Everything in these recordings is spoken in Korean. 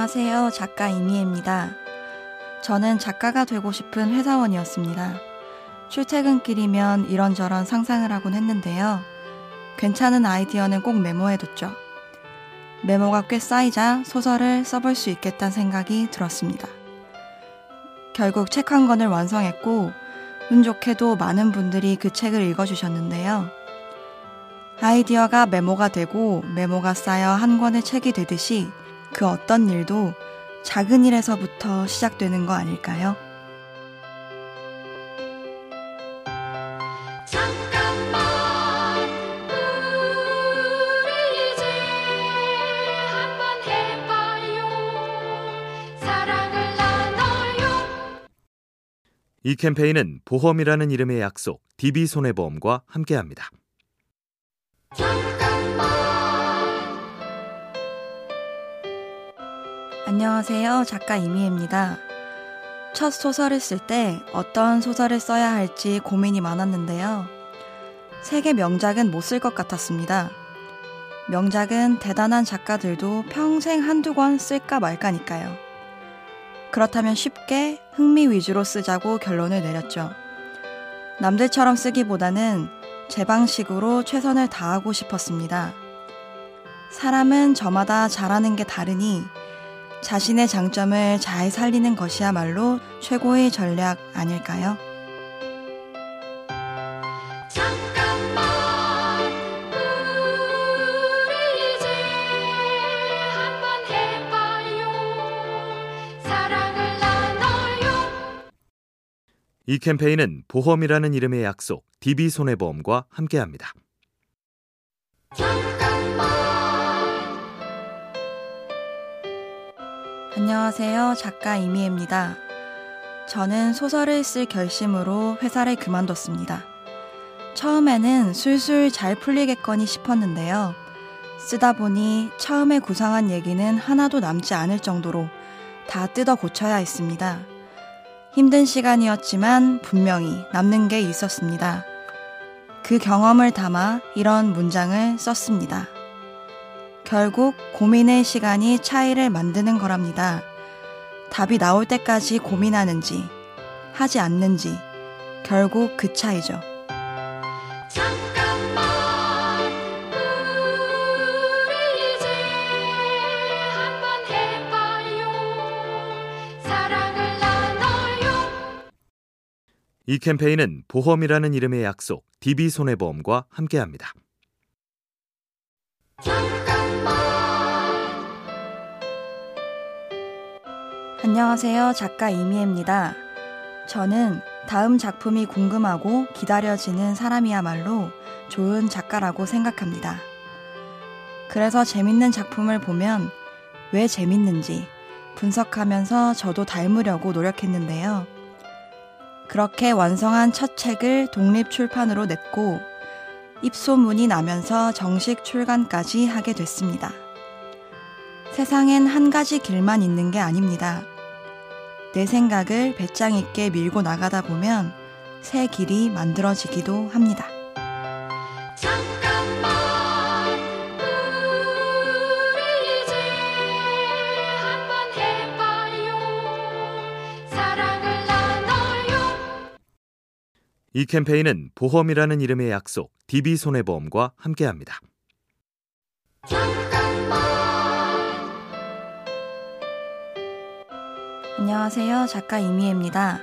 안녕하세요. 작가 이미애입니다. 저는 작가가 되고 싶은 회사원이었습니다. 출퇴근길이면 이런저런 상상을 하곤 했는데요. 괜찮은 아이디어는 꼭 메모해뒀죠. 메모가 꽤 쌓이자 소설을 써볼 수 있겠다는 생각이 들었습니다. 결국 책 한 권을 완성했고, 운 좋게도 많은 분들이 그 책을 읽어주셨는데요. 아이디어가 메모가 되고 메모가 쌓여 한 권의 책이 되듯이 그 어떤 일도 작은 일에서부터 시작되는 거 아닐까요? 잠깐만 우리 이제 한번 해봐요 사랑을 나눠요 이 캠페인은 보험이라는 이름의 약속 DB손해보험과 함께합니다. 안녕하세요. 작가 이미애입니다. 첫 소설을 쓸 때 어떤 소설을 써야 할지 고민이 많았는데요. 세계 명작은 못 쓸 것 같았습니다. 명작은 대단한 작가들도 평생 한두 권 쓸까 말까니까요. 그렇다면 쉽게 흥미 위주로 쓰자고 결론을 내렸죠. 남들처럼 쓰기보다는 제 방식으로 최선을 다하고 싶었습니다. 사람은 저마다 잘하는 게 다르니 자신의 장점을 잘 살리는 것이야말로 최고의 전략 아닐까요? 잠깐만 우리 이제 한번 해봐요 사랑을 나눠요 이 캠페인은 보험이라는 이름의 약속 DB손해보험과 함께합니다. 안녕하세요. 작가 이미애입니다. 저는 소설을 쓸 결심으로 회사를 그만뒀습니다. 처음에는 술술 잘 풀리겠거니 싶었는데요. 쓰다 보니 처음에 구상한 얘기는 하나도 남지 않을 정도로 다 뜯어 고쳐야 했습니다. 힘든 시간이었지만 분명히 남는 게 있었습니다. 그 경험을 담아 이런 문장을 썼습니다. 결국 고민의 시간이 차이를 만드는 거랍니다. 답이 나올 때까지 고민하는지, 하지 않는지, 결국 그 차이죠. 잠깐만 우리 이제 한번 해봐요 사랑을 나눠요 이 캠페인은 보험이라는 이름의 약속 DB손해보험과 함께합니다. 안녕하세요. 작가 이미애입니다. 저는 다음 작품이 궁금하고 기다려지는 사람이야말로 좋은 작가라고 생각합니다. 그래서 재밌는 작품을 보면 왜 재밌는지 분석하면서 저도 닮으려고 노력했는데요. 그렇게 완성한 첫 책을 독립 출판으로 냈고 입소문이 나면서 정식 출간까지 하게 됐습니다. 세상엔 한 가지 길만 있는 게 아닙니다. 내 생각을 배짱 있게 밀고 나가다 보면 새 길이 만들어지기도 합니다. 잠깐만 우리 이제 한번 해봐요 사랑을 나눠요 이 캠페인은 보험이라는 이름의 약속 DB손해보험과 함께합니다. 안녕하세요. 작가 이미애입니다.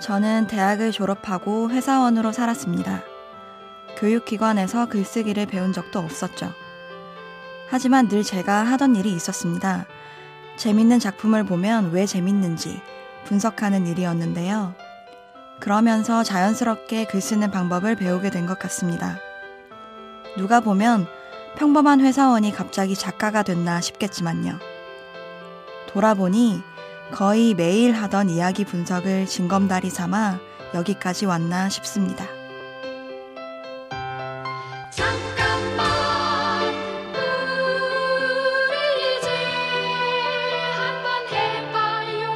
저는 대학을 졸업하고 회사원으로 살았습니다. 교육기관에서 글쓰기를 배운 적도 없었죠. 하지만 늘 제가 하던 일이 있었습니다. 재밌는 작품을 보면 왜 재밌는지 분석하는 일이었는데요. 그러면서 자연스럽게 글 쓰는 방법을 배우게 된 것 같습니다. 누가 보면 평범한 회사원이 갑자기 작가가 됐나 싶겠지만요. 돌아보니 거의 매일 하던 이야기 분석을 징검다리 삼아 여기까지 왔나 싶습니다. 잠깐만 우리 이제 한번 해봐요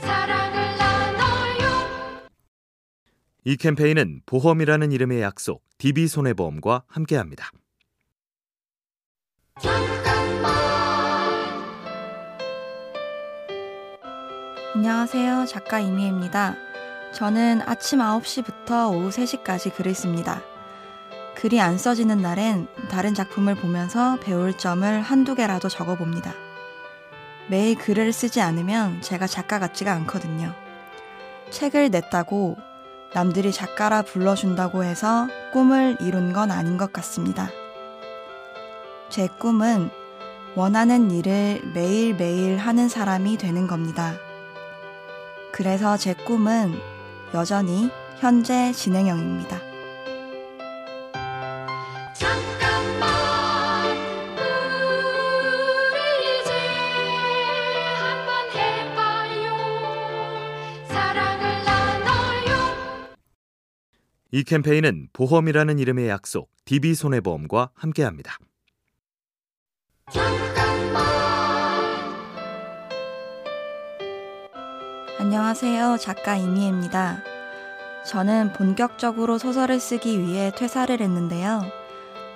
사랑을 나눠요 이 캠페인은 보험이라는 이름의 약속 DB손해보험과 함께합니다. 안녕하세요. 작가 이미입니다. 저는 아침 9시부터 오후 3시까지 글을 씁니다. 글이 안 써지는 날엔 다른 작품을 보면서 배울 점을 한두 개라도 적어봅니다. 매일 글을 쓰지 않으면 제가 작가 같지가 않거든요. 책을 냈다고 남들이 작가라 불러준다고 해서 꿈을 이룬 건 아닌 것 같습니다. 제 꿈은 원하는 일을 매일매일 하는 사람이 되는 겁니다. 그래서 제 꿈은 여전히 현재 진행형입니다. 잠깐만 우리 이제 한번 해봐요 사랑을 나눠요 이 캠페인은 보험이라는 이름의 약속 DB손해보험과 함께합니다. 안녕하세요. 작가 이미애입니다. 저는 본격적으로 소설을 쓰기 위해 퇴사를 했는데요.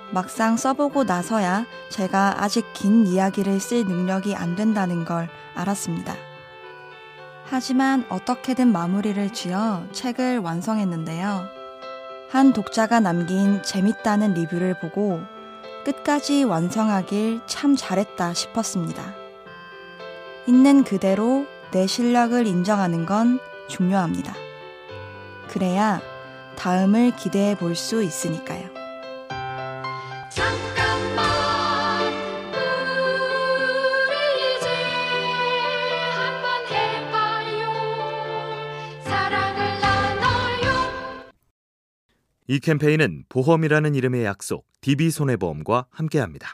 막상 써보고 나서야 제가 아직 긴 이야기를 쓸 능력이 안 된다는 걸 알았습니다. 하지만 어떻게든 마무리를 지어 책을 완성했는데요. 한 독자가 남긴 재밌다는 리뷰를 보고 끝까지 완성하길 참 잘했다 싶었습니다. 있는 그대로 내 실력을 인정하는 건 중요합니다. 그래야 다음을 기대해 볼 수 있으니까요. 잠깐만 우리 이제 한번 해봐요 사랑을 나눠요 이 캠페인은 보험이라는 이름의 약속 DB손해보험과 함께합니다.